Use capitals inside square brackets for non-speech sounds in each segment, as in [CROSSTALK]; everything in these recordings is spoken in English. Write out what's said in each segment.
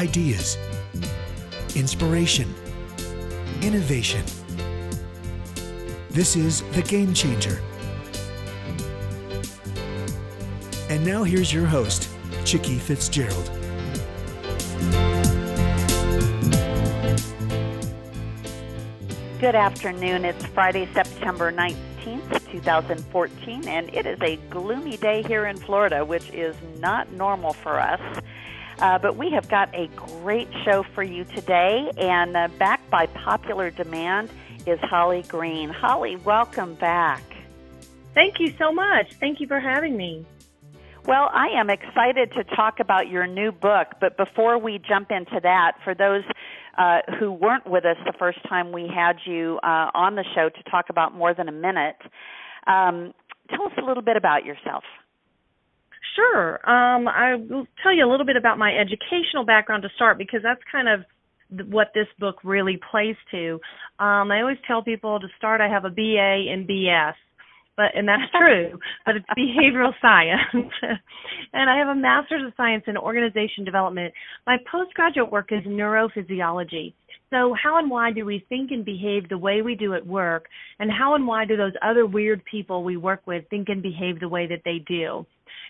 ideas, inspiration, innovation. This is The Game Changer. And now here's your host, Chicky Fitzgerald. Good afternoon. It's Friday, September 19th, 2014, and it is a gloomy day here in Florida, which is not normal for us. Uh, but we have got a great show for you today, and uh, backed by popular demand is Holly Green. Holly, welcome back. Thank you so much. Thank you for having me. Well, I am excited to talk about your new book, but before we jump into that, for those uh, who weren't with us the first time we had you uh, on the show to talk about more than a minute, um, tell us a little bit about yourself. Sure. Um, I will tell you a little bit about my educational background to start because that's kind of what this book really plays to. Um, I always tell people to start. I have a BA in BS but and that's [LAUGHS] true but it's behavioral science [LAUGHS] and i have a master's of science in organization development my postgraduate work is neurophysiology so how and why do we think and behave the way we do at work and how and why do those other weird people we work with think and behave the way that they do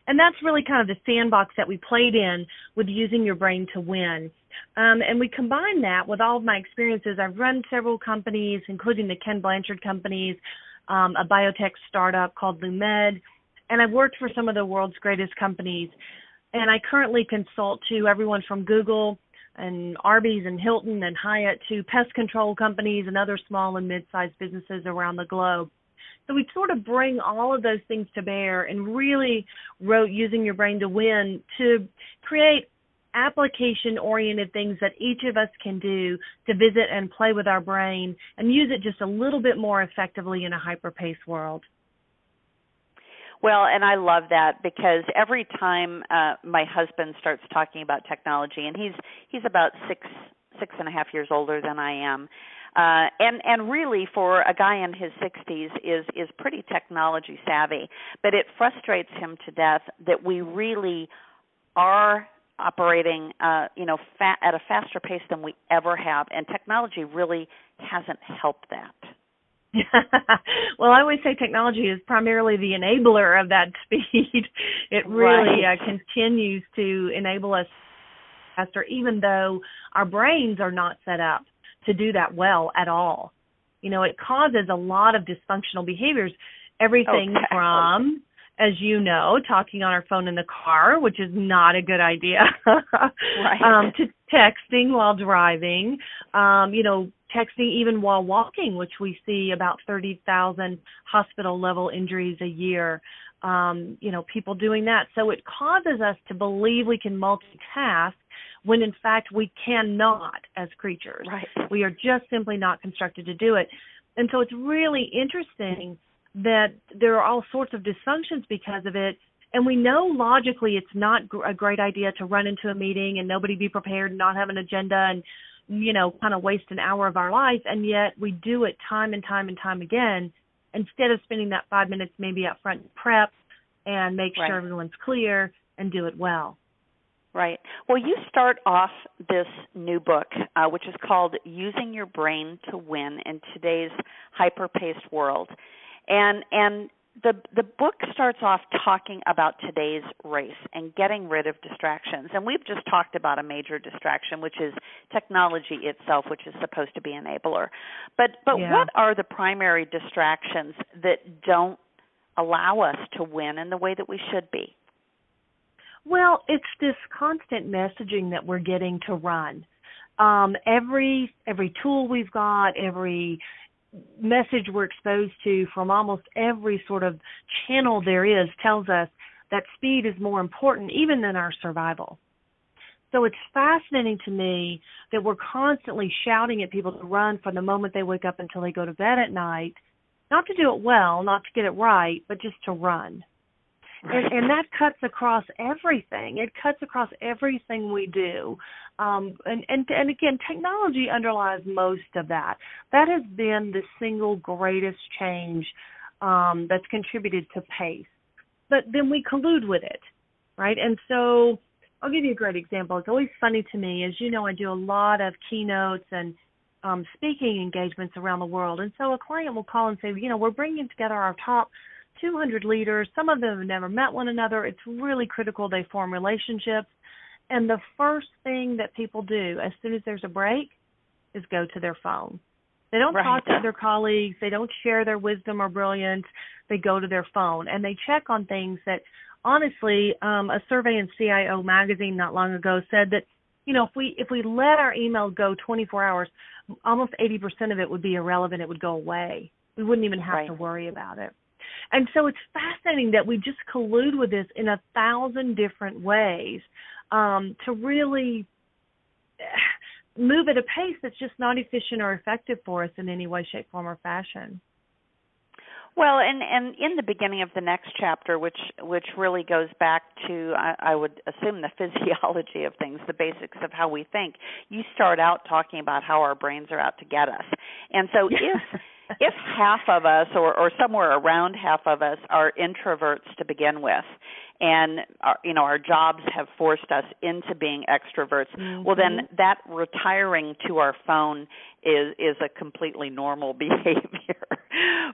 and that's really kind of the sandbox that we played in with using your brain to win um, and we combine that with all of my experiences. I've run several companies, including the Ken Blanchard companies, um, a biotech startup called Lumed, and I've worked for some of the world's greatest companies. And I currently consult to everyone from Google and Arby's and Hilton and Hyatt to pest control companies and other small and mid-sized businesses around the globe. So we sort of bring all of those things to bear and really wrote using your brain to win to create application oriented things that each of us can do to visit and play with our brain and use it just a little bit more effectively in a hyper paced world. Well, and I love that because every time uh, my husband starts talking about technology, and he's he's about six six and a half years older than I am, uh, and and really for a guy in his 60s is is pretty technology savvy, but it frustrates him to death that we really are operating uh, you know fa- at a faster pace than we ever have and technology really hasn't helped that [LAUGHS] well, I always say technology is primarily the enabler of that [LAUGHS] speed. It really right. uh, continues to enable us faster, even though our brains are not set up to do that well at all. You know, it causes a lot of dysfunctional behaviors. Everything okay. from as you know, talking on our phone in the car, which is not a good idea. right. [LAUGHS] Um, to texting while driving, um, you know, texting even while walking, which we see about 30,000 hospital level injuries a year. Um, you know, people doing that. So it causes us to believe we can multitask when in fact we cannot as creatures. Right. We are just simply not constructed to do it. And so it's really interesting that there are all sorts of dysfunctions because of it and we know logically it's not a great idea to run into a meeting and nobody be prepared and not have an agenda and you know kind of waste an hour of our life and yet we do it time and time and time again instead of spending that 5 minutes maybe up front prep and make right. sure everyone's clear and do it well Right. Well, you start off this new book, uh, which is called Using Your Brain to Win in Today's Hyper Paced World and and the the book starts off talking about today's race and getting rid of distractions and we've just talked about a major distraction which is technology itself which is supposed to be an enabler but but yeah. what are the primary distractions that don't allow us to win in the way that we should be well it's this constant messaging that we're getting to run um, every every tool we've got every message we're exposed to from almost every sort of channel there is tells us that speed is more important even than our survival. So it's fascinating to me that we're constantly shouting at people to run from the moment they wake up until they go to bed at night, not to do it well, not to get it right, but just to run. And, and that cuts across everything. It cuts across everything we do. Um, and, and and again, technology underlies most of that. That has been the single greatest change um, that's contributed to pace. But then we collude with it, right? And so I'll give you a great example. It's always funny to me, as you know, I do a lot of keynotes and um, speaking engagements around the world. And so a client will call and say, you know, we're bringing together our top 200 leaders. Some of them have never met one another. It's really critical they form relationships. And the first thing that people do as soon as there's a break is go to their phone. They don't right. talk to their colleagues. They don't share their wisdom or brilliance. They go to their phone and they check on things that, honestly, um, a survey in CIO magazine not long ago said that, you know, if we if we let our email go 24 hours, almost 80% of it would be irrelevant. It would go away. We wouldn't even have right. to worry about it. And so it's fascinating that we just collude with this in a thousand different ways um, to really move at a pace that's just not efficient or effective for us in any way, shape, form, or fashion. Well, and and in the beginning of the next chapter, which which really goes back to I, I would assume the [LAUGHS] physiology of things, the basics of how we think. You start out talking about how our brains are out to get us, and so if if half of us or or somewhere around half of us are introverts to begin with and our, you know our jobs have forced us into being extroverts mm-hmm. well then that retiring to our phone is is a completely normal [LAUGHS] behavior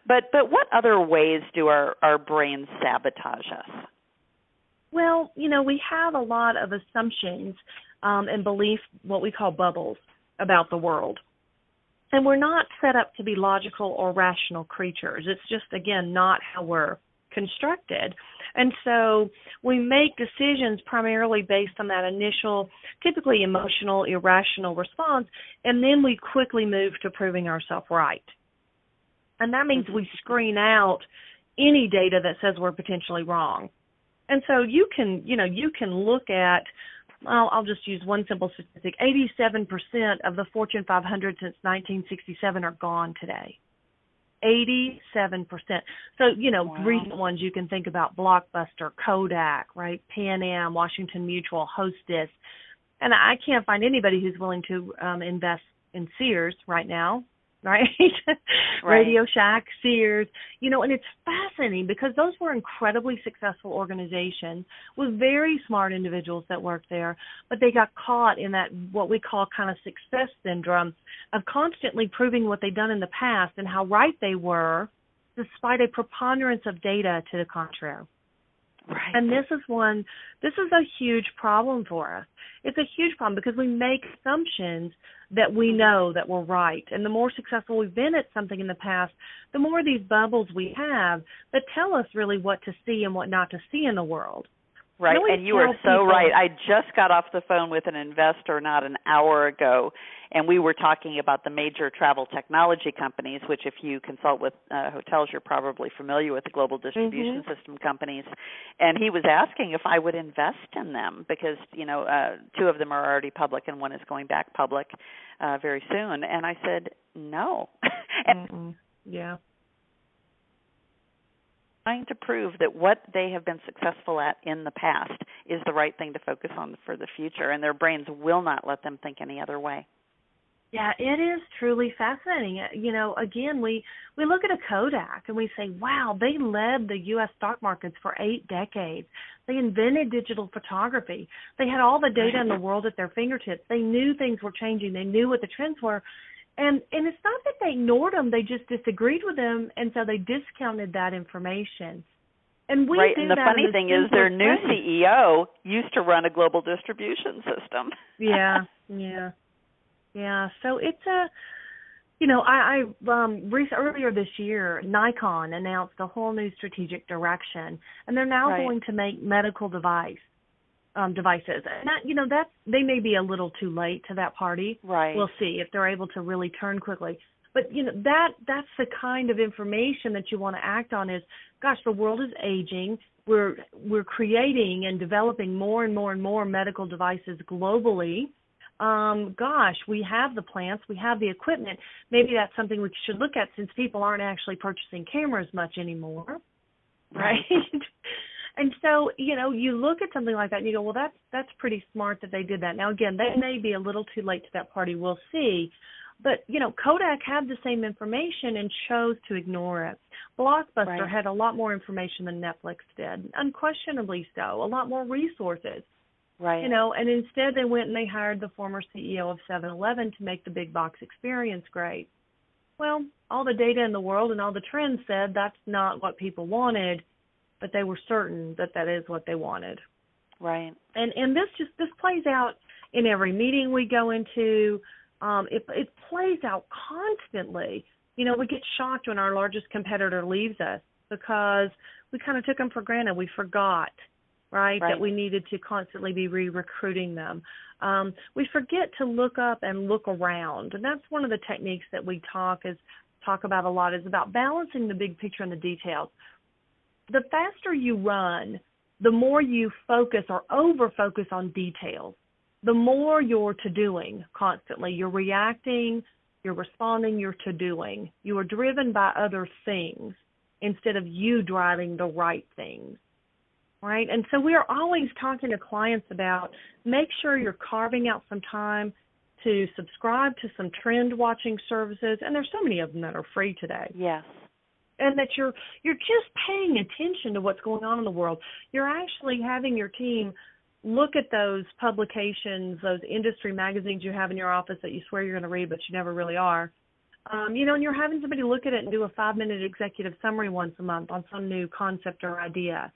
but but what other ways do our our brains sabotage us well you know we have a lot of assumptions um and belief what we call bubbles about the world and we're not set up to be logical or rational creatures. It's just, again, not how we're constructed. And so we make decisions primarily based on that initial, typically emotional, irrational response, and then we quickly move to proving ourselves right. And that means we screen out any data that says we're potentially wrong. And so you can, you know, you can look at I'll, I'll just use one simple statistic 87% of the Fortune 500 since 1967 are gone today. 87%. So, you know, wow. recent ones you can think about Blockbuster, Kodak, right? Pan Am, Washington Mutual, Hostess. And I can't find anybody who's willing to um, invest in Sears right now right? [LAUGHS] right? Radio Shack, Sears, you know, and it's fascinating because those were incredibly successful organizations with very smart individuals that worked there, but they got caught in that what we call kind of success syndrome of constantly proving what they'd done in the past and how right they were despite a preponderance of data to the contrary. Right. And this is one, this is a huge problem for us. It's a huge problem because we make assumptions that we know that we're right. And the more successful we've been at something in the past, the more these bubbles we have that tell us really what to see and what not to see in the world. Right, and you are so people, right. I just got off the phone with an investor not an hour ago, and we were talking about the major travel technology companies, which, if you consult with uh, hotels, you're probably familiar with the global distribution mm-hmm. system companies. And he was asking if I would invest in them because, you know, uh, two of them are already public and one is going back public uh, very soon. And I said, no. [LAUGHS] and, yeah trying to prove that what they have been successful at in the past is the right thing to focus on for the future, and their brains will not let them think any other way. Yeah, it is truly fascinating. You know, again, we we look at a Kodak and we say, "Wow, they led the U.S. stock markets for eight decades. They invented digital photography. They had all the data in the [LAUGHS] world at their fingertips. They knew things were changing. They knew what the trends were, and and it's not that they ignored them; they just disagreed with them, and so they discounted that information. And we right, do and the that funny thing is, their new CEO used to run a global distribution system. [LAUGHS] yeah, yeah, yeah. So it's a, you know, I, I um earlier this year, Nikon announced a whole new strategic direction, and they're now right. going to make medical device um, devices. And that, you know, that they may be a little too late to that party. Right. We'll see if they're able to really turn quickly. But you know that that's the kind of information that you want to act on. Is gosh, the world is aging. We're we're creating and developing more and more and more medical devices globally. Um, gosh, we have the plants, we have the equipment. Maybe that's something we should look at since people aren't actually purchasing cameras much anymore, right? [LAUGHS] And so, you know, you look at something like that and you go, well, that's that's pretty smart that they did that. Now, again, they may be a little too late to that party. We'll see. But you know, Kodak had the same information and chose to ignore it. Blockbuster right. had a lot more information than Netflix did, unquestionably so. A lot more resources. Right. You know, and instead they went and they hired the former CEO of 7-Eleven to make the big box experience great. Well, all the data in the world and all the trends said that's not what people wanted, but they were certain that that is what they wanted. Right. And and this just this plays out in every meeting we go into. Um, it it plays out constantly. You know, we get shocked when our largest competitor leaves us because we kind of took them for granted. We forgot, right, right. that we needed to constantly be re-recruiting them. Um, we forget to look up and look around, and that's one of the techniques that we talk is talk about a lot is about balancing the big picture and the details. The faster you run, the more you focus or over focus on details, the more you're to doing constantly. You're reacting, you're responding, you're to doing. You are driven by other things instead of you driving the right things. Right? And so we are always talking to clients about make sure you're carving out some time to subscribe to some trend watching services and there's so many of them that are free today. Yes and that you're you're just paying attention to what's going on in the world. You're actually having your team look at those publications, those industry magazines you have in your office that you swear you're going to read but you never really are. Um, you know, and you're having somebody look at it and do a five minute executive summary once a month on some new concept or idea.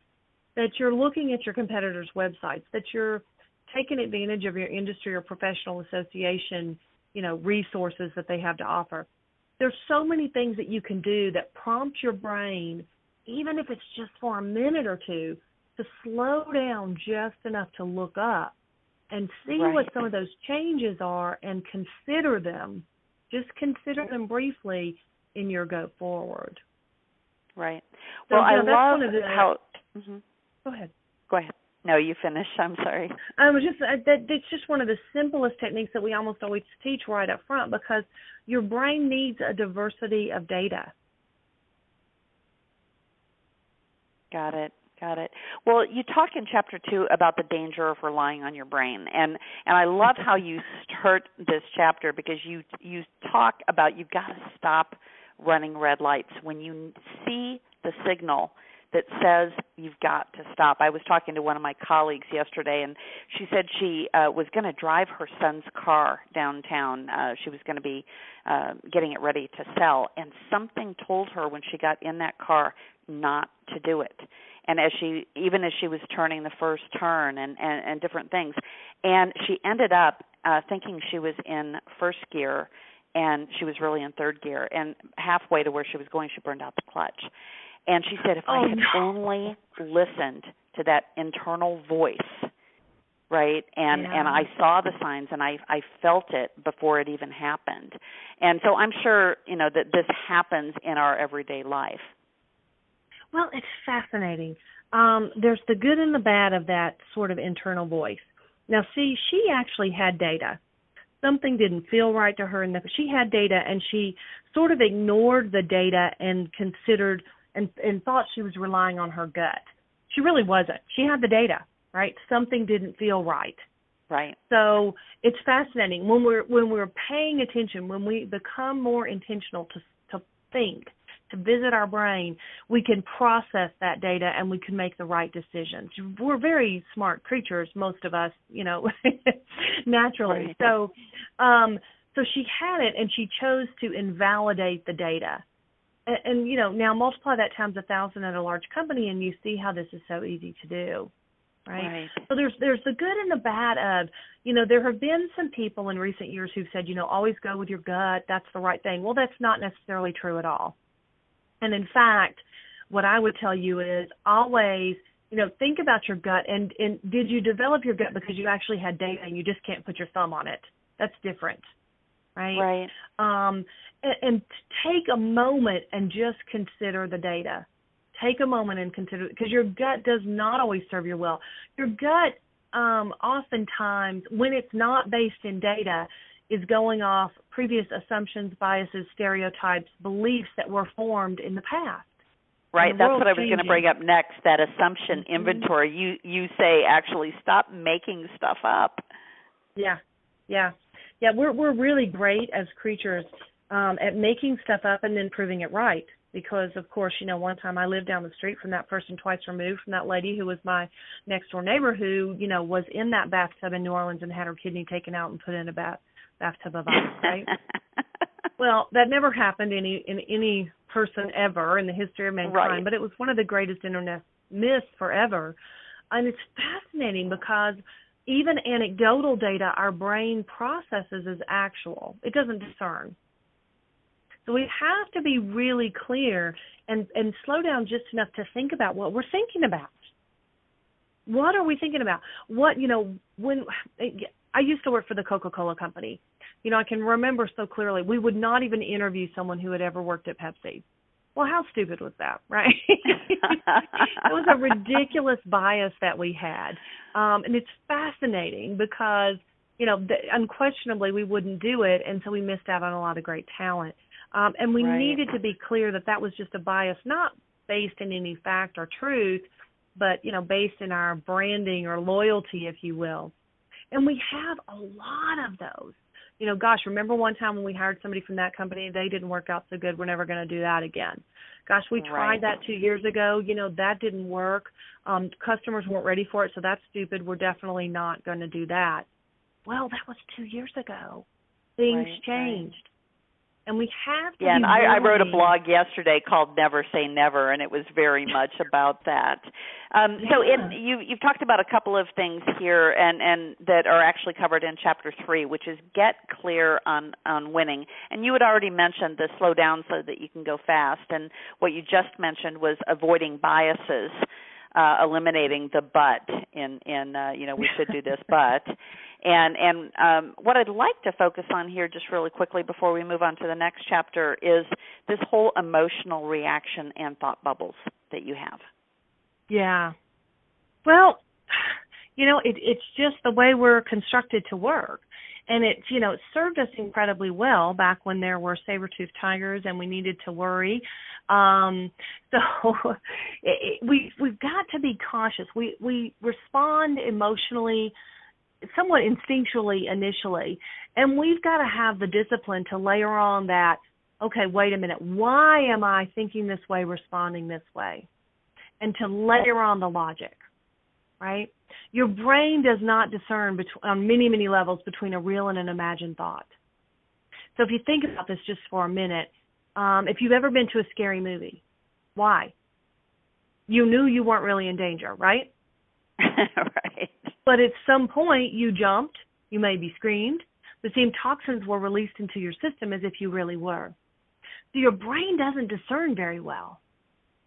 That you're looking at your competitors' websites, that you're taking advantage of your industry or professional association, you know, resources that they have to offer there's so many things that you can do that prompt your brain, even if it's just for a minute or two, to slow down just enough to look up and see right. what some of those changes are and consider them. Just consider them briefly in your go forward. Right. So, well, yeah, I love how. Mm-hmm. Go ahead. Go ahead. No, you finish. I'm sorry. I was just uh, that it's just one of the simplest techniques that we almost always teach right up front because your brain needs a diversity of data. Got it. Got it. Well, you talk in chapter 2 about the danger of relying on your brain. And and I love how you start this chapter because you you talk about you've got to stop running red lights when you see the signal that says you've got to stop. I was talking to one of my colleagues yesterday, and she said she uh, was going to drive her son's car downtown. Uh, she was going to be uh, getting it ready to sell, and something told her when she got in that car not to do it. And as she, even as she was turning the first turn and and, and different things, and she ended up uh, thinking she was in first gear and she was really in third gear and halfway to where she was going she burned out the clutch and she said, if oh, I had no. only listened to that internal voice, right, and yeah. and I saw the signs and I I felt it before it even happened, and so I'm sure you know that this happens in our everyday life. Well, it's fascinating. Um, there's the good and the bad of that sort of internal voice. Now, see, she actually had data. Something didn't feel right to her, and she had data, and she sort of ignored the data and considered and and thought she was relying on her gut. She really wasn't. She had the data, right? Something didn't feel right. Right. So it's fascinating when we're when we're paying attention, when we become more intentional to to think, to visit our brain, we can process that data and we can make the right decisions. We're very smart creatures, most of us, you know, [LAUGHS] naturally. Right. So um so she had it and she chose to invalidate the data and, and you know now multiply that times a thousand at a large company and you see how this is so easy to do right? right. So there's there's the good and the bad of you know there have been some people in recent years who've said you know always go with your gut that's the right thing. Well that's not necessarily true at all. And in fact what i would tell you is always you know think about your gut and and did you develop your gut because you actually had data and you just can't put your thumb on it? That's different right? Right. Um and, and take a moment and just consider the data. Take a moment and consider because your gut does not always serve you well. Your gut, um, oftentimes, when it's not based in data, is going off previous assumptions, biases, stereotypes, beliefs that were formed in the past. Right, that's what I was going to bring up next. That assumption Mhm. inventory. You you say actually stop making stuff up. Yeah, yeah, yeah. We're we're really great as creatures um, at making stuff up and then proving it right. because of course you know one time i lived down the street from that person twice removed from that lady who was my next door neighbor who you know was in that bathtub in new orleans and had her kidney taken out and put in a bath bathtub of ice right [LAUGHS] well that never happened any in any person ever in the history of mankind right. but it was one of the greatest internet myths forever and it's fascinating because even anecdotal data our brain processes as actual it doesn't discern so we have to be really clear and, and slow down just enough to think about what we're thinking about. What are we thinking about? What, you know, when I used to work for the Coca Cola Company, you know, I can remember so clearly we would not even interview someone who had ever worked at Pepsi. Well, how stupid was that, right? [LAUGHS] it was a ridiculous bias that we had. Um, and it's fascinating because, you know, the, unquestionably we wouldn't do it, and so we missed out on a lot of great talent. Um, and we right. needed to be clear that that was just a bias, not based in any fact or truth, but you know, based in our branding or loyalty, if you will. And we have a lot of those. You know, gosh, remember one time when we hired somebody from that company, they didn't work out so good. We're never going to do that again. Gosh, we tried right. that two years ago. You know, that didn't work. Um, customers weren't ready for it, so that's stupid. We're definitely not going to do that. Well, that was two years ago. Things right, changed. And we have to yeah and I, I wrote a blog yesterday called never say never and it was very [LAUGHS] much about that. Um yeah. so in you you've talked about a couple of things here and and that are actually covered in chapter 3 which is get clear on on winning. And you had already mentioned the slow down so that you can go fast. And what you just mentioned was avoiding biases uh eliminating the but in in uh you know we should do this but [LAUGHS] and and um, what I'd like to focus on here, just really quickly before we move on to the next chapter, is this whole emotional reaction and thought bubbles that you have. Yeah. Well, [SIGHS] you know, it, it's just the way we're constructed to work. And it's, you know, it served us incredibly well back when there were saber-toothed tigers and we needed to worry. Um, [LAUGHS] so it, it, we we've got to be cautious. We we respond emotionally somewhat instinctually initially. And we've got to have the discipline to layer on that, okay, wait a minute, why am I thinking this way, responding this way? And to layer on the logic, right? Your brain does not discern between, on many, many levels between a real and an imagined thought. So if you think about this just for a minute, um, if you've ever been to a scary movie, why? You knew you weren't really in danger, right? [LAUGHS] right. But at some point, you jumped, you maybe screamed. The same toxins were released into your system as if you really were. So your brain doesn't discern very well.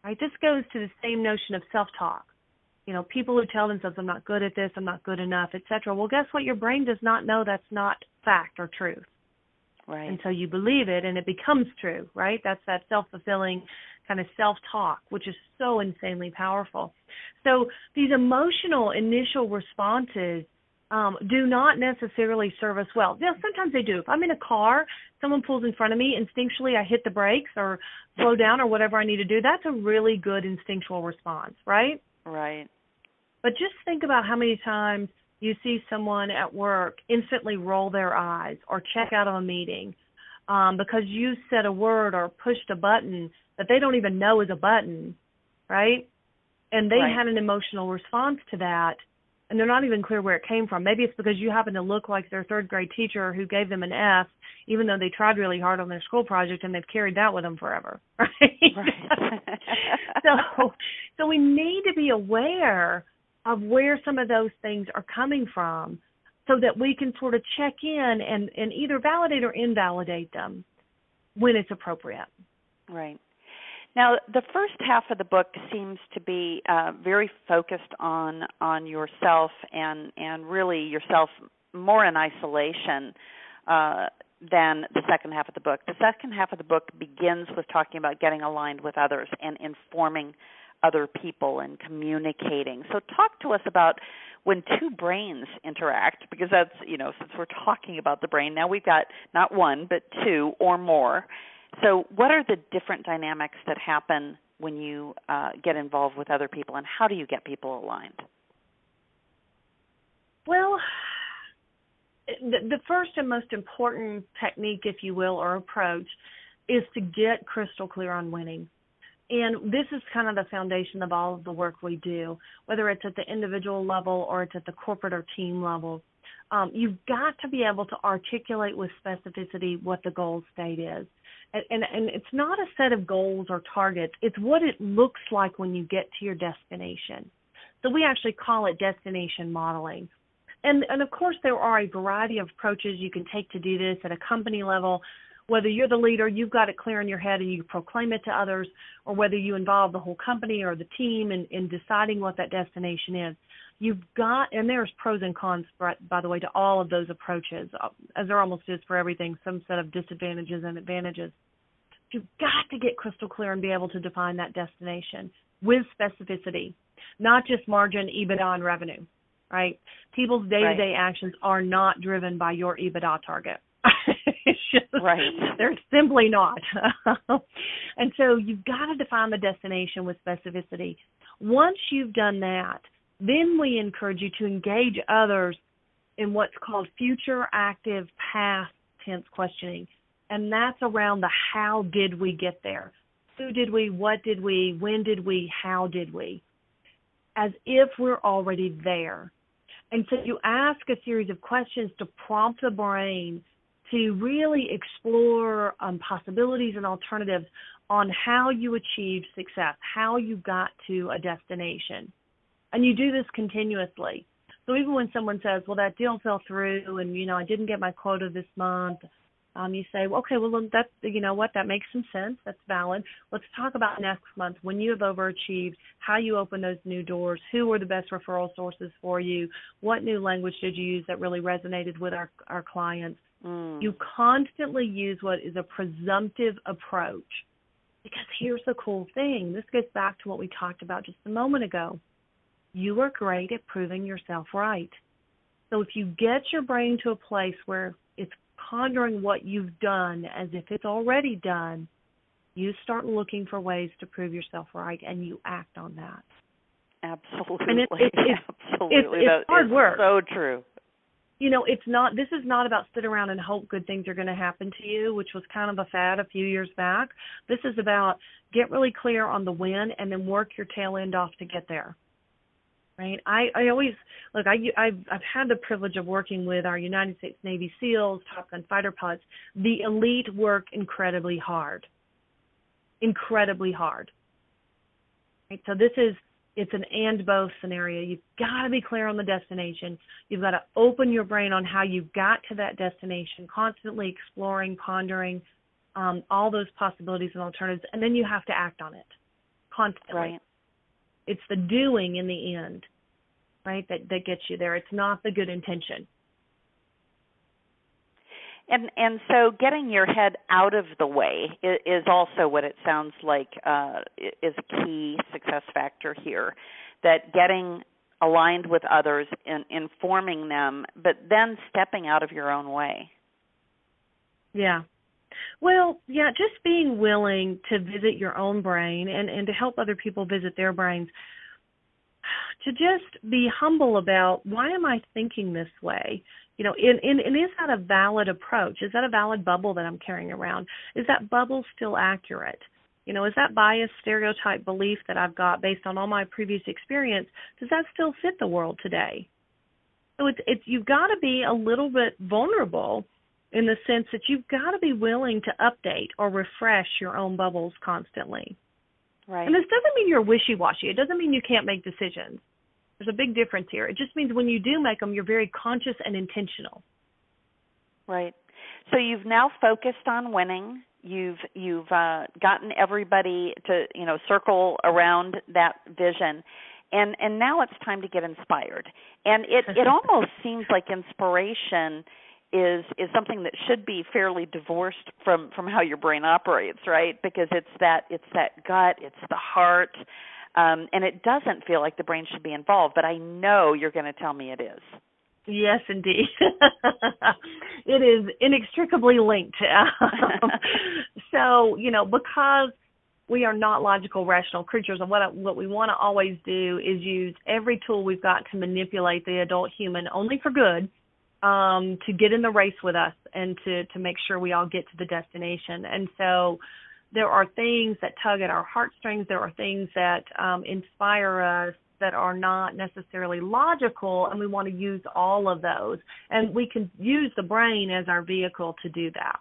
Right? This goes to the same notion of self-talk. You know, people who tell themselves, "I'm not good at this, I'm not good enough," etc. Well, guess what? Your brain does not know that's not fact or truth. Right. Until you believe it, and it becomes true. Right? That's that self-fulfilling kind of self-talk, which is so insanely powerful. So these emotional initial responses um, do not necessarily serve us well. Now, sometimes they do. If I'm in a car, someone pulls in front of me, instinctually I hit the brakes or slow down or whatever I need to do. That's a really good instinctual response, right? Right. But just think about how many times you see someone at work instantly roll their eyes or check out of a meeting um, because you said a word or pushed a button that they don't even know is a button, right? And they right. had an emotional response to that and they're not even clear where it came from. Maybe it's because you happen to look like their third grade teacher who gave them an F, even though they tried really hard on their school project and they've carried that with them forever, [LAUGHS] right? Right. [LAUGHS] so, so we need to be aware of where some of those things are coming from, so that we can sort of check in and and either validate or invalidate them when it's appropriate. Right. Now, the first half of the book seems to be uh, very focused on on yourself and and really yourself more in isolation uh, than the second half of the book. The second half of the book begins with talking about getting aligned with others and informing other people and communicating. So, talk to us about when two brains interact, because that's you know since we're talking about the brain now, we've got not one but two or more so, what are the different dynamics that happen when you uh, get involved with other people, and how do you get people aligned? Well, the, the first and most important technique, if you will, or approach, is to get crystal clear on winning. and this is kind of the foundation of all of the work we do, whether it's at the individual level or it's at the corporate or team level. Um, you've got to be able to articulate with specificity what the goal state is. And, and, it's not a set of goals or targets, it's what it looks like when you get to your destination. So we actually call it destination modeling. And, and of course, there are a variety of approaches you can take to do this at a company level whether you're the leader, you've got it clear in your head and you proclaim it to others, or whether you involve the whole company or the team in, in deciding what that destination is. You've got, and there's pros and cons, by the way, to all of those approaches, uh, as there almost is for everything, some set of disadvantages and advantages. You've got to get crystal clear and be able to define that destination with specificity, not just margin, EBITDA, and revenue, right? People's day to day actions are not driven by your EBITDA target [LAUGHS] just, right. They're simply not. [LAUGHS] and so you've got to define the destination with specificity. Once you've done that, then we encourage you to engage others in what's called future active past tense questioning. And that's around the how did we get there? Who did we? What did we? When did we? How did we? As if we're already there. And so you ask a series of questions to prompt the brain to really explore um, possibilities and alternatives on how you achieved success, how you got to a destination. And you do this continuously. So even when someone says, well, that deal fell through and, you know, I didn't get my quota this month, um, you say, well, okay, well, that, you know what, that makes some sense. That's valid. Let's talk about next month when you have overachieved, how you open those new doors, who were the best referral sources for you, what new language did you use that really resonated with our, our clients, Mm. You constantly use what is a presumptive approach. Because here's the cool thing this gets back to what we talked about just a moment ago. You are great at proving yourself right. So if you get your brain to a place where it's pondering what you've done as if it's already done, you start looking for ways to prove yourself right and you act on that. Absolutely. And it, it, it, Absolutely. It's, it's hard work. So true you know, it's not this is not about sit around and hope good things are going to happen to you, which was kind of a fad a few years back. This is about get really clear on the when and then work your tail end off to get there. Right? I I always look. I I've I've had the privilege of working with our United States Navy SEALs, Top Gun fighter pilots. The elite work incredibly hard. Incredibly hard. Right? So this is it's an and both scenario. You've got to be clear on the destination. You've got to open your brain on how you got to that destination, constantly exploring, pondering um, all those possibilities and alternatives, and then you have to act on it constantly. Right. It's the doing in the end, right, that, that gets you there. It's not the good intention and and so getting your head out of the way is, is also what it sounds like uh, is a key success factor here. That getting aligned with others and informing them, but then stepping out of your own way. Yeah. Well, yeah, just being willing to visit your own brain and and to help other people visit their brains. To just be humble about why am I thinking this way? you know and, and, and is that a valid approach is that a valid bubble that i'm carrying around is that bubble still accurate you know is that bias stereotype belief that i've got based on all my previous experience does that still fit the world today so it's it's you've got to be a little bit vulnerable in the sense that you've got to be willing to update or refresh your own bubbles constantly right and this doesn't mean you're wishy-washy it doesn't mean you can't make decisions there's a big difference here. It just means when you do make them, you're very conscious and intentional. Right. So you've now focused on winning. You've you've uh, gotten everybody to you know circle around that vision, and and now it's time to get inspired. And it it [LAUGHS] almost seems like inspiration is is something that should be fairly divorced from from how your brain operates, right? Because it's that it's that gut, it's the heart, um, and it doesn't feel like the brain should be involved, but I know you're going to tell me it is. Yes, indeed. [LAUGHS] it is inextricably linked. [LAUGHS] so, you know, because we are not logical, rational creatures, and what I, what we want to always do is use every tool we've got to manipulate the adult human, only for good, um, to get in the race with us and to to make sure we all get to the destination. And so, there are things that tug at our heartstrings. There are things that um, inspire us that are not necessarily logical, and we want to use all of those. And we can use the brain as our vehicle to do that.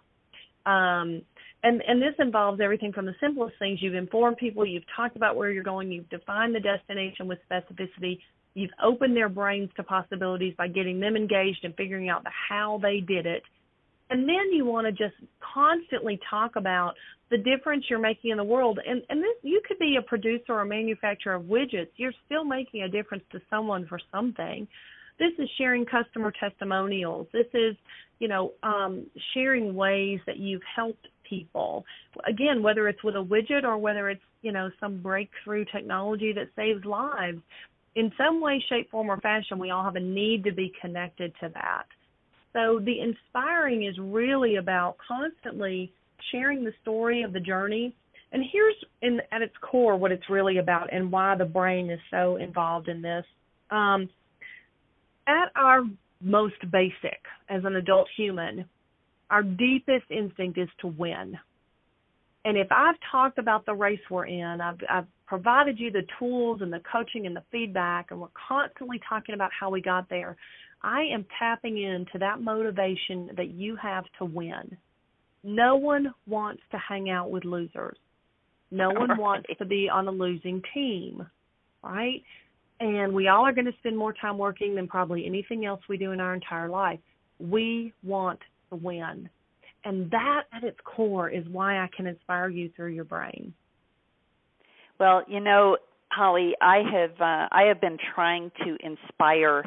Um, and and this involves everything from the simplest things. You've informed people, you've talked about where you're going, you've defined the destination with specificity, you've opened their brains to possibilities by getting them engaged and figuring out the how they did it. And then you want to just constantly talk about the difference you're making in the world. And and this you could be a producer or manufacturer of widgets. You're still making a difference to someone for something. This is sharing customer testimonials. This is, you know, um, sharing ways that you've helped people. Again, whether it's with a widget or whether it's, you know, some breakthrough technology that saves lives, in some way, shape, form, or fashion, we all have a need to be connected to that. So the inspiring is really about constantly sharing the story of the journey. And here's in at its core what it's really about and why the brain is so involved in this. Um, at our most basic as an adult human, our deepest instinct is to win. And if I've talked about the race we're in, I've, I've provided you the tools and the coaching and the feedback, and we're constantly talking about how we got there. I am tapping into that motivation that you have to win. No one wants to hang out with losers. No one wants to be on a losing team, right? And we all are going to spend more time working than probably anything else we do in our entire life. We want to win. And that at its core is why I can inspire you through your brain. Well, you know, Holly, I have uh, I have been trying to inspire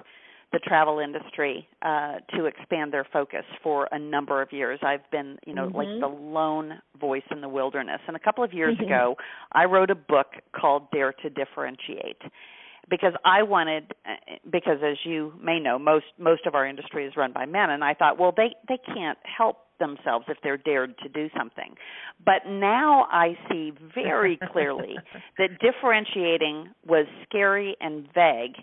the travel industry uh, to expand their focus for a number of years. I've been, you know, mm-hmm. like the lone voice in the wilderness. And a couple of years mm-hmm. ago, I wrote a book called Dare to Differentiate because I wanted because as you may know most most of our industry is run by men and I thought well they they can't help themselves if they're dared to do something. But now I see very [LAUGHS] clearly that differentiating was scary and vague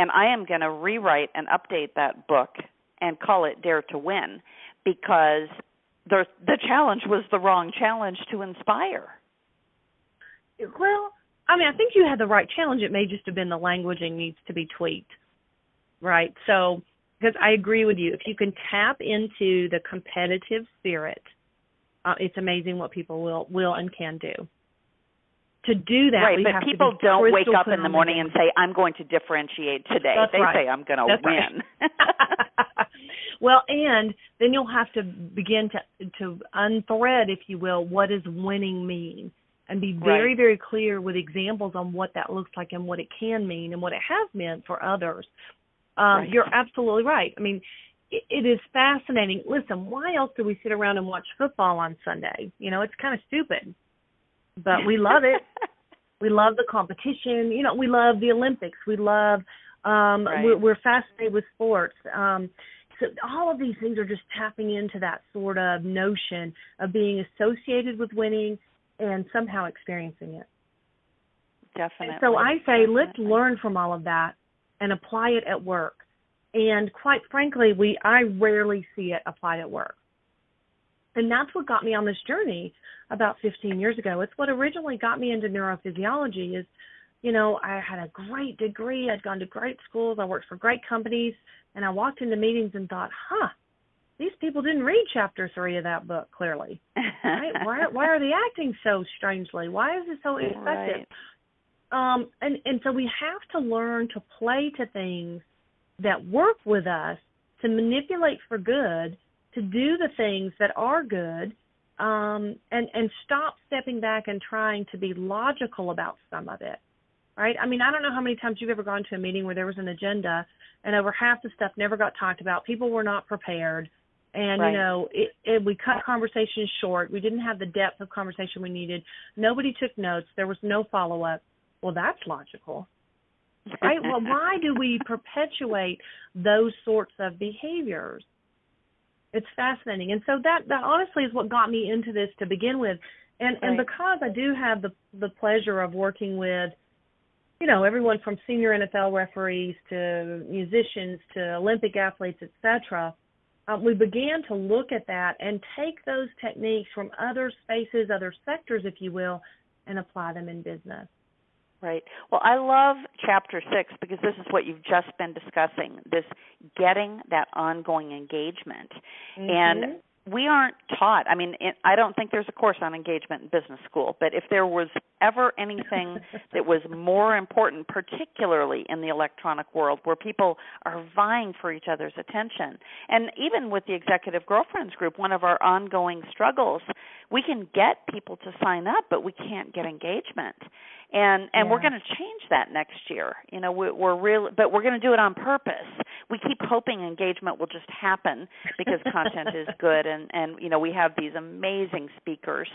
and I am going to rewrite and update that book and call it Dare to Win because the the challenge was the wrong challenge to inspire. Well, I mean, I think you had the right challenge. It may just have been the languaging needs to be tweaked, right? So, because I agree with you, if you can tap into the competitive spirit, uh, it's amazing what people will will and can do. To do that, right? but people don't wake up in the morning and say, "I'm going to differentiate today." That's they right. say, "I'm going to win." Right. [LAUGHS] well, and then you'll have to begin to to unthread, if you will, what does winning mean and be very, right. very clear with examples on what that looks like and what it can mean and what it has meant for others. Um, right. You're absolutely right. I mean, it, it is fascinating. Listen, why else do we sit around and watch football on Sunday? You know, it's kind of stupid, but we love it. [LAUGHS] we love the competition. You know, we love the Olympics. We love. Um, right. we're, we're fascinated with sports. Um, so all of these things are just tapping into that sort of notion of being associated with winning and somehow experiencing it. Definitely. so I say Definitely. let's learn from all of that and apply it at work. And quite frankly, we I rarely see it applied at work. And that's what got me on this journey about 15 years ago. It's what originally got me into neurophysiology is you know, I had a great degree, I'd gone to great schools, I worked for great companies, and I walked into meetings and thought, "Huh, these people didn't read chapter three of that book clearly. [LAUGHS] Right? why why are they acting so strangely? Why is it so ineffective? Right. Um, and and so we have to learn to play to things that work with us to manipulate for good, to do the things that are good, um, and and stop stepping back and trying to be logical about some of it. Right? I mean, I don't know how many times you've ever gone to a meeting where there was an agenda and over half the stuff never got talked about. People were not prepared and right. you know it, it we cut conversations short we didn't have the depth of conversation we needed nobody took notes there was no follow up well that's logical. Right? Well why do we [LAUGHS] perpetuate those sorts of behaviors? It's fascinating. And so that that honestly is what got me into this to begin with. And right. and because i do have the the pleasure of working with you know everyone from senior nfl referees to musicians to olympic athletes etc um, we began to look at that and take those techniques from other spaces, other sectors, if you will, and apply them in business. Right. Well, I love chapter six because this is what you've just been discussing this getting that ongoing engagement. Mm-hmm. And we aren't taught. I mean, I don't think there's a course on engagement in business school, but if there was ever anything [LAUGHS] that was more important, particularly in the electronic world where people are vying for each other's attention, and even with the Executive Girlfriends Group, one of our ongoing struggles, we can get people to sign up, but we can't get engagement and and yeah. we're going to change that next year. You know we, we're really but we're going to do it on purpose. We keep hoping engagement will just happen because content is [LAUGHS] good and and you know we have these amazing speakers.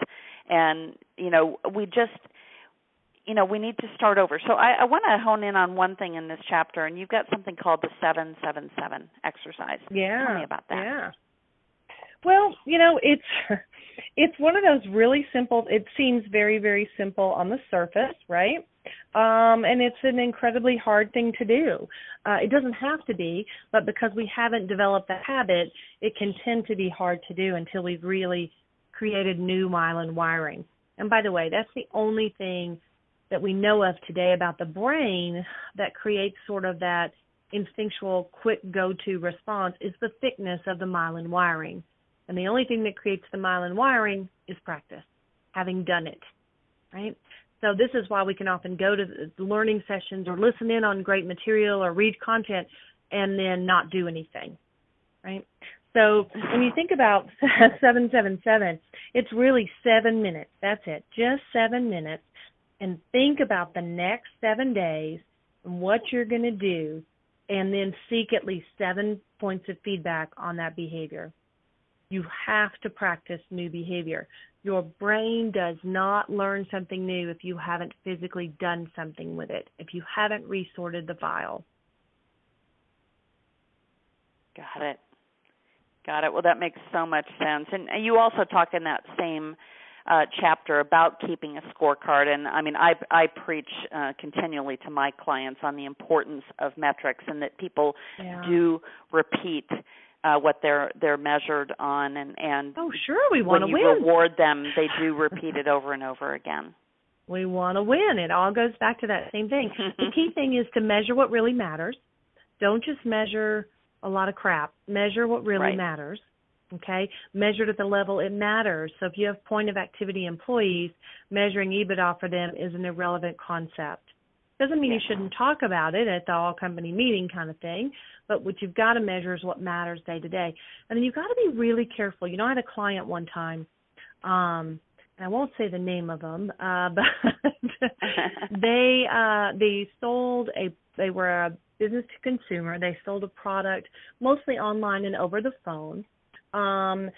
And you know we just you know we need to start over. So i, I want to hone in on one thing in this chapter and you've got something called the seven seven seven exercise. Yeah tell me about that. yeah. Well, you know, it's it's one of those really simple it seems very very simple on the surface, right? Um and it's an incredibly hard thing to do. Uh it doesn't have to be, but because we haven't developed the habit, it can tend to be hard to do until we've really created new myelin wiring. And by the way, that's the only thing that we know of today about the brain that creates sort of that instinctual quick go-to response is the thickness of the myelin wiring. And the only thing that creates the myelin wiring is practice, having done it, right? So this is why we can often go to the learning sessions or listen in on great material or read content and then not do anything, right? So when you think about [LAUGHS] 777, it's really seven minutes. That's it. Just seven minutes. And think about the next seven days and what you're going to do, and then seek at least seven points of feedback on that behavior. You have to practice new behavior. Your brain does not learn something new if you haven't physically done something with it, if you haven't resorted the file. Got it. Got it. Well, that makes so much sense. And you also talk in that same uh, chapter about keeping a scorecard. And I mean, I I preach uh, continually to my clients on the importance of metrics and that people yeah. do repeat uh, what they're they're measured on, and and oh sure, we want to win. Reward them, they do repeat it over and over again. [LAUGHS] We want to win. It all goes back to that same thing. the key thing is to measure what really matters. Don't just measure a lot of crap. Measure what really right. matters. Okay, measured at the level it matters. So if you have point of activity employees, measuring EBITDA for them is an irrelevant concept. Doesn't mean yeah. you shouldn't talk about it at the all company meeting kind of thing, but what you've got to measure is what matters day to day. And then you've got to be really careful. You know, I had a client one time, um, and I won't say the name of them, uh, [LAUGHS] but they uh, they sold a they were a business to consumer. They sold a product mostly online and over the phone. Um,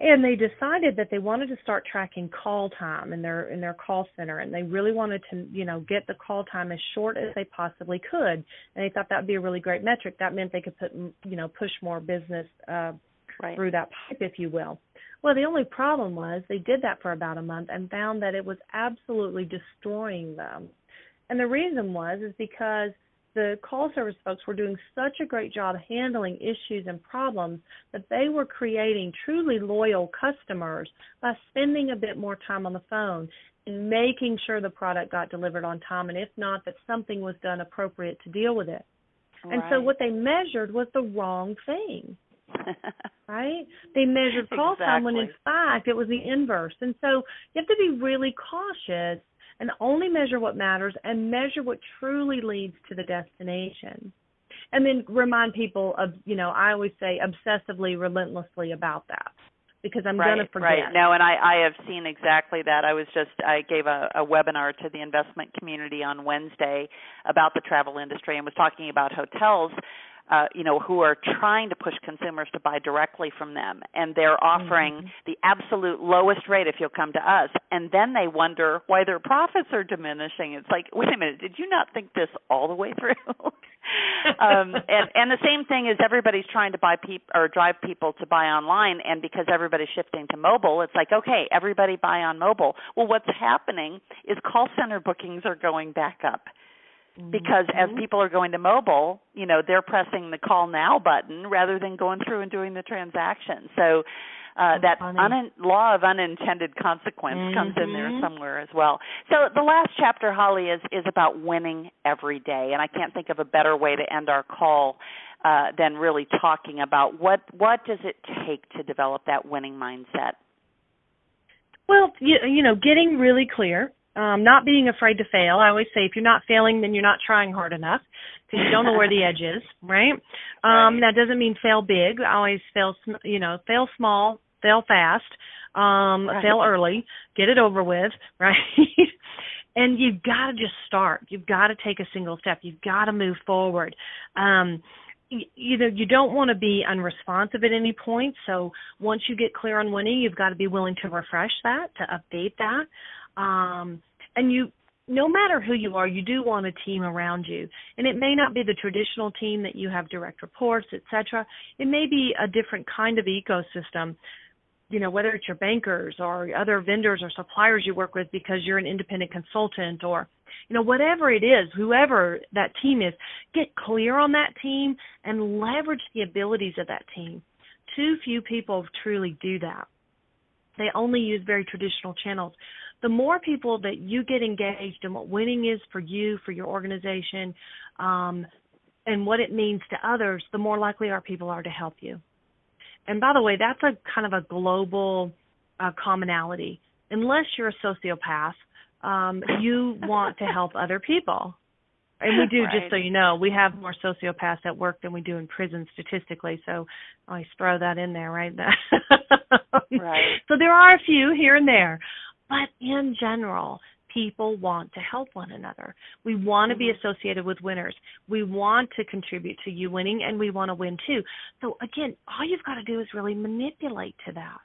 and they decided that they wanted to start tracking call time in their in their call center and they really wanted to you know get the call time as short as they possibly could. And they thought that would be a really great metric. That meant they could put you know push more business uh right. through that pipe if you will. Well the only problem was they did that for about a month and found that it was absolutely destroying them. And the reason was is because the call service folks were doing such a great job handling issues and problems that they were creating truly loyal customers by spending a bit more time on the phone and making sure the product got delivered on time and if not that something was done appropriate to deal with it. Right. And so what they measured was the wrong thing. [LAUGHS] right? They measured call exactly. time when in fact it was the inverse. And so you have to be really cautious and only measure what matters and measure what truly leads to the destination. And then remind people of, you know, I always say obsessively, relentlessly about that because I'm right, going to forget. Right. No, and I, I have seen exactly that. I was just I gave a, a webinar to the investment community on Wednesday about the travel industry and was talking about hotels uh, you know, who are trying to push consumers to buy directly from them, and they're offering mm-hmm. the absolute lowest rate if you'll come to us, and then they wonder why their profits are diminishing. It's like, wait a minute, did you not think this all the way through? [LAUGHS] um, and and the same thing is everybody's trying to buy people or drive people to buy online, and because everybody's shifting to mobile, it's like, okay, everybody buy on mobile. Well, what's happening is call center bookings are going back up because as Mhm. people are going to mobile, you know, they're pressing the call now button rather than going through and doing the transaction. So uh, That's that un- law of unintended consequence comes in there Mhm. somewhere as well. So the last chapter, Holly, is is about winning every day, and I can't think of a better way to end our call uh, than really talking about what what does it take to develop that winning mindset. Well, you, you know, getting really clear, um, not being afraid to fail. I always say if you're not failing, then you're not trying hard enough because you don't know where the edge is, right? Um, Right. That doesn't mean fail big. I always fail, you know, fail small, fail fast, um, Right. fail early, get it over with, [LAUGHS] right? and you've got to just start. You've got to take a single step. You've got to move forward. Um, y- you know you don't want to be unresponsive at any point so once you get clear on winning you've got to be willing to refresh that to update that um and you no matter who you are you do want a team around you. And it may not be the traditional team that you have direct reports etc it may be a different kind of ecosystem you know whether it's your bankers or other vendors or suppliers you work with because you're an independent consultant or you know whatever it is whoever that team is get clear on that team and leverage the abilities of that team. Too few people truly do that. They only use very traditional channels the more people that you get engaged in what winning is for you for your organization um, and what it means to others the more likely our people are to help you and by the way that's a kind of a global uh, commonality unless you're a sociopath um, you want to help other people. And we do, just so you know, we have more sociopaths at work than we do in prison statistically. So I always throw that in there, right? [LAUGHS] Right. So there are a few here and there, but in general, people want to help one another. We want to be Mhm. associated with winners. We want to contribute to you winning, and we want to win too. So again, all you've got to do is really manipulate to that.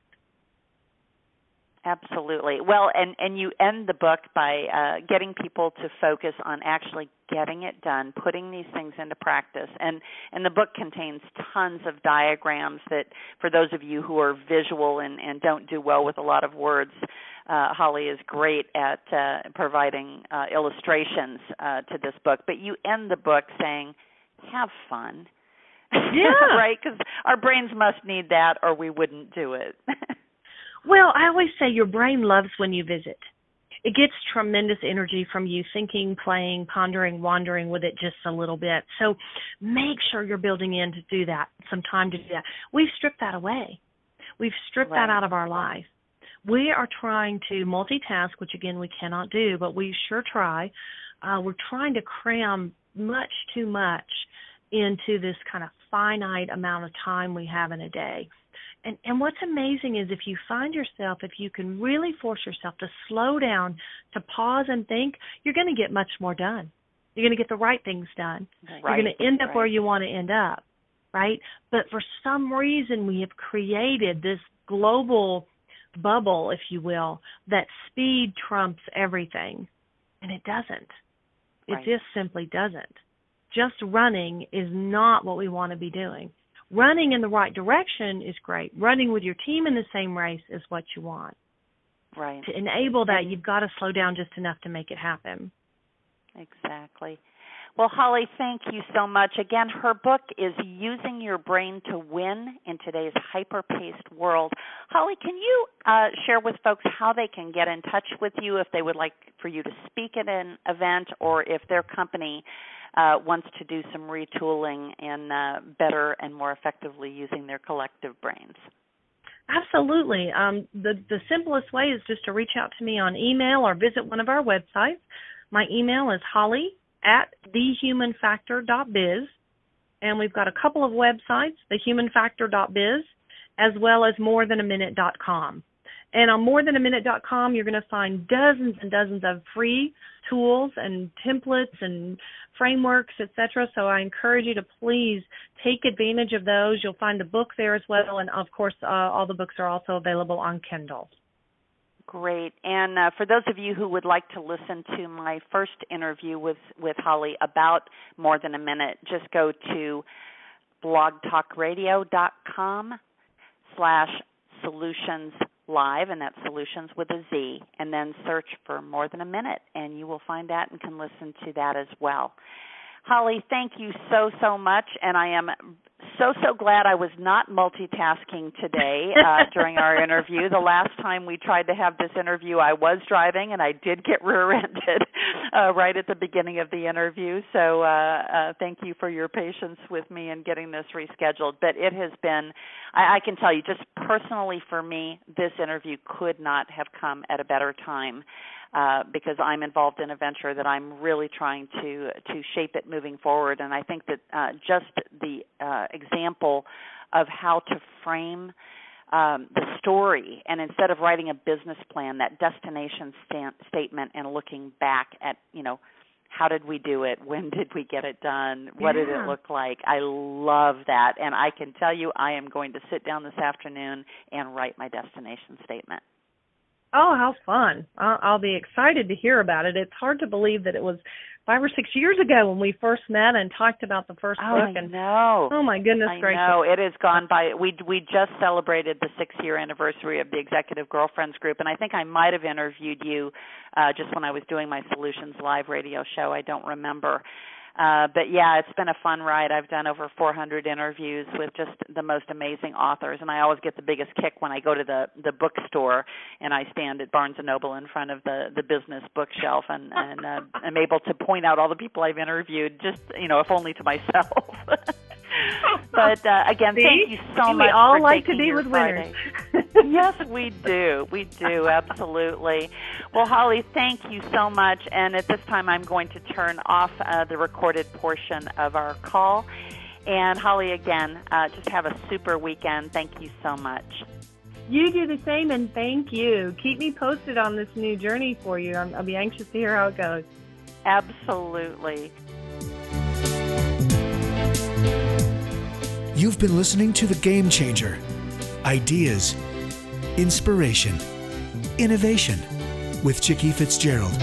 Absolutely. Well, and and you end the book by uh, getting people to focus on actually getting it done, putting these things into practice. And and the book contains tons of diagrams that for those of you who are visual and and don't do well with a lot of words, uh, Holly is great at uh, providing uh, illustrations uh, to this book. But you end the book saying, "Have fun." Yeah. [LAUGHS] right? Because our brains must need that, or we wouldn't do it. [LAUGHS] Well, I always say your brain loves when you visit. It gets tremendous energy from you thinking, playing, pondering, wandering with it just a little bit. So make sure you're building in to do that, some time to do that. We've stripped that away. We've stripped Right. that out of our life. We are trying to multitask, which again we cannot do, but we sure try. Uh, we're trying to cram much too much into this kind of finite amount of time we have in a day. And and what's amazing is if you find yourself, if you can really force yourself to slow down, to pause and think, you're going to get much more done. You're going to get the right things done. Right, You're going to end up right. where you want to end up, right? But for some reason, we have created this global bubble, if you will, that speed trumps everything, and it doesn't. It Right. just simply doesn't. Just running is not what we want to be doing. Running in the right direction is great. Running with your team in the same race is what you want. Right. To enable that, you've got to slow down just enough to make it happen. Exactly. Well, Holly, thank you so much. Again, her book is Using Your Brain to Win in Today's Hyper Paced World. Holly, can you uh, share with folks how they can get in touch with you if they would like for you to speak at an event or if their company uh, wants to do some retooling in uh, better and more effectively using their collective brains? Absolutely. Um, the the simplest way is just to reach out to me on email or visit one of our websites. My email is holly at thehumanfactor.biz, and we've got a couple of websites: thehumanfactor.biz, as well as morethanaminute.com. And on morethanaminute.com, you're going to find dozens and dozens of free tools and templates and frameworks, etc. So I encourage you to please take advantage of those. You'll find the book there as well, and of course, uh, all the books are also available on Kindle. Great. And uh, for those of you who would like to listen to my first interview with with Holly about more than a minute, just go to blogtalkradio.com slash solutions live, and that's solutions with a Z, and then search for more than a minute, and you will find that and can listen to that as well. Holly, thank you so, so much. And I am so, so glad I was not multitasking today uh, [LAUGHS] during our interview. The last time we tried to have this interview, I was driving and I did get [LAUGHS] rear ended uh, right at the beginning of the interview. So uh, uh, thank you for your patience with me in getting this rescheduled. But it has been, I, I can tell you, just personally for me, this interview could not have come at a better time. Uh, because I'm involved in a venture that I'm really trying to to shape it moving forward. And I think that uh, just the uh, example of how to frame um, the story, and instead of writing a business plan, that destination sta- statement, and looking back at you know how did we do it? When did we get it done? What yeah. did it look like? I love that. And i can tell you i am going to sit down this afternoon and write my destination statement Oh, how fun! I'll, I'll be excited to hear about it. It's hard to believe that it was five or six years ago when we first met and talked about the first oh, book. And no, oh my goodness I gracious! know it has gone by. We we just celebrated the six year anniversary of the Executive Girlfriends Group, and I think I might have interviewed you uh, just when I was doing my Solutions Live radio show. I don't remember. Uh, but yeah, it's been a fun ride. I've done over 400 interviews with just the most amazing authors, and I always get the biggest kick when I go to the the bookstore and I stand at Barnes and Noble in front of the the business bookshelf, and and uh, [LAUGHS] I'm able to point out all the people I've interviewed, just you know, if only to myself. [LAUGHS] [LAUGHS] but uh, again, See? thank you so we much. all for like to be with Friday. winners. [LAUGHS] yes, we do. We do, absolutely. Well, Holly, thank you so much. And at this time, I'm going to turn off uh, the recorded portion of our call. And Holly, again, uh, just have a super weekend. Thank you so much. You do the same, and thank you. Keep me posted on this new journey for you. I'm, I'll be anxious to hear how it goes. Absolutely. You've been listening to The Game Changer Ideas, Inspiration, Innovation with Chickie Fitzgerald.